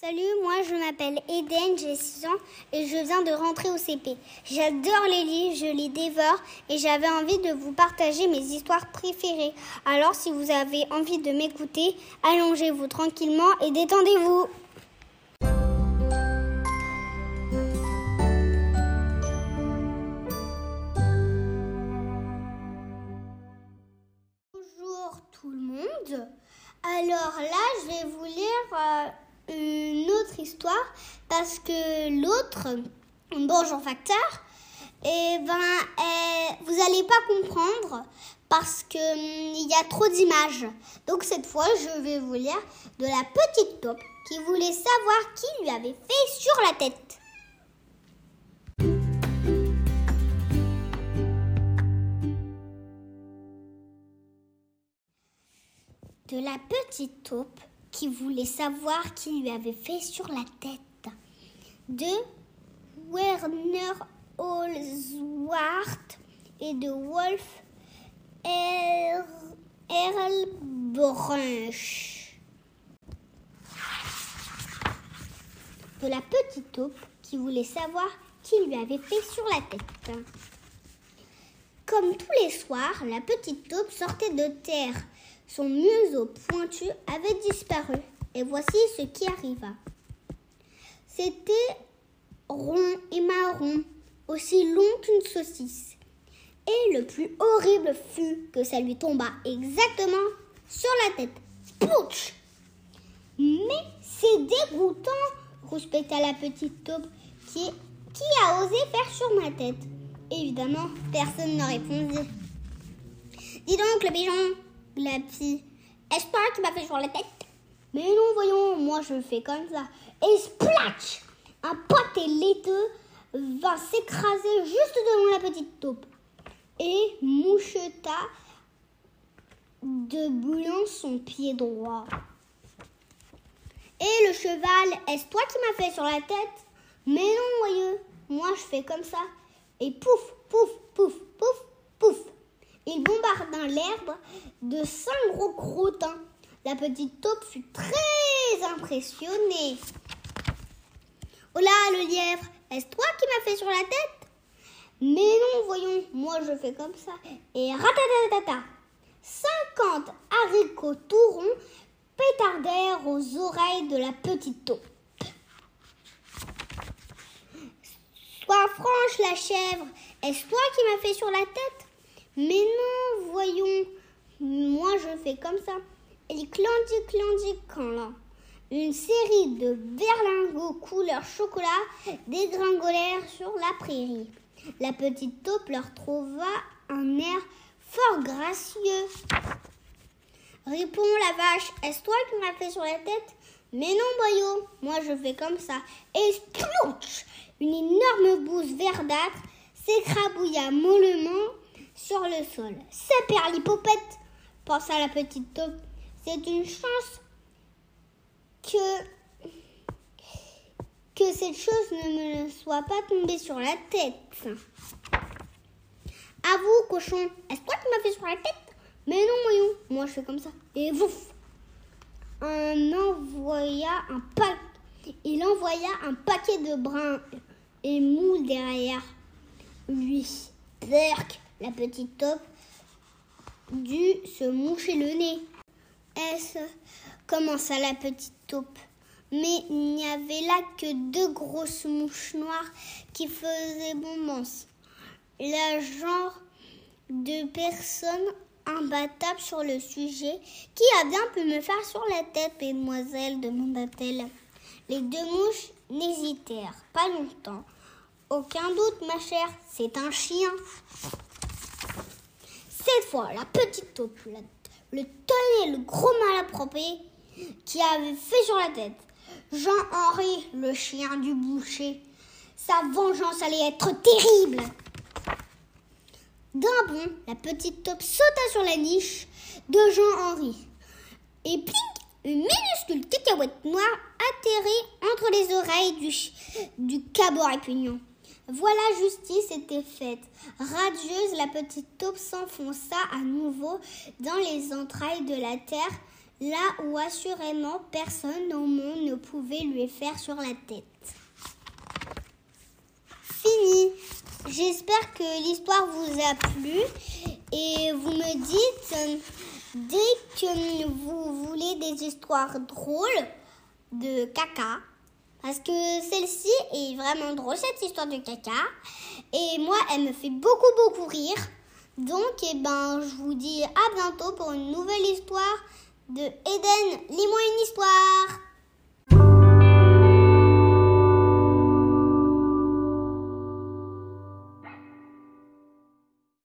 Salut, moi je m'appelle Eden, j'ai 6 ans et je viens de rentrer au CP. J'adore les livres, je les dévore et j'avais envie de vous partager mes histoires préférées. Alors si vous avez envie de m'écouter, allongez-vous tranquillement et détendez-vous. Bonjour tout le monde. Alors là, je vais vous lire... euh, histoire parce que l'autre, bonjour facteur, et ben euh, vous n'allez pas comprendre parce que hum, il y a trop d'images. Donc cette fois, je vais vous lire de la petite taupe qui voulait savoir qui lui avait fait sur la tête. De la petite taupe qui voulait savoir qui lui avait fait sur la tête. De Werner Holzwart et de Wolf er. De la petite taupe qui voulait savoir qui lui avait fait sur la tête. Comme tous les soirs, la petite taupe sortait de terre. Son museau pointu avait disparu. Et voici ce qui arriva. C'était rond et marron, aussi long qu'une saucisse. Et le plus horrible fut que ça lui tomba exactement sur la tête. Spouch Mais c'est dégoûtant, rouspéta la petite taupe qui, qui a osé faire sur ma tête. Évidemment, personne ne répondit. Dis donc, le pigeon, la fille. Est-ce toi qui m'as fait sur la tête? Mais non, voyons, moi je fais comme ça. Et splatch Un pâté laiteux va s'écraser juste devant la petite taupe et moucheta de bouillon son pied droit. Et le cheval, est-ce toi qui m'as fait sur la tête? Mais non, voyeux, moi je fais comme ça. Et pouf, pouf, pouf, pouf, pouf. Il bombarda l'herbe de cinq gros crottins. La petite taupe fut très impressionnée. Oh là, le lièvre, est-ce toi qui m'as fait sur la tête? Mais non, voyons, moi je fais comme ça. Et ratatatata, cinquante haricots tout ronds pétardèrent aux oreilles de la petite taupe. Franche, la chèvre, est-ce toi qui m'as fait sur la tête? Mais non, voyons, moi je fais comme ça. Et clandi, clandi, quand là. Une série de berlingots couleur chocolat dégringolèrent sur la prairie. La petite taupe leur trouva un air fort gracieux. Répond la vache, est-ce toi qui m'as fait sur la tête? Mais non, boyau, moi je fais comme ça. Et splouch Une énorme bouse verdâtre s'écrabouilla mollement sur le sol. C'est Perlipopette, pensa la petite taupe. C'est une chance que que cette chose ne me soit pas tombée sur la tête. À vous, cochon, est-ce toi qui m'as fait sur la tête? Mais non, voyons, moi je fais comme ça. Et vouf Il envoya un paquet de brins et moules derrière lui. Perk la petite taupe dut se moucher le nez. Est-ce commença la petite taupe. Mais il n'y avait là que deux grosses mouches noires qui faisaient bombance. La genre de personne imbattable sur le sujet. Qui a bien pu me faire sur la tête, mesdemoiselles demanda-t-elle. Les deux mouches n'hésitèrent pas longtemps. Aucun doute, ma chère, c'est un chien. Cette fois, la petite taupe, le tenait le gros malapropre qui avait fait sur la tête. Jean-Henri, le chien du boucher. Sa vengeance allait être terrible. D'un bond, la petite taupe sauta sur la niche de Jean-Henri. Et pling, une minuscule cacahuète noire atterrit entre les oreilles du, du cabot répugnant. Voilà, justice était faite. Radieuse, la petite taupe s'enfonça à nouveau dans les entrailles de la terre là où assurément personne au monde ne pouvait lui faire sur la tête. Fini. J'espère que l'histoire vous a plu et vous me dites dès que vous voulez des histoires drôles de caca. Parce que celle-ci est vraiment drôle, cette histoire de caca. Et moi, elle me fait beaucoup, beaucoup rire. Donc, eh ben, je vous dis à bientôt pour une nouvelle histoire de Eden. Lis-moi une histoire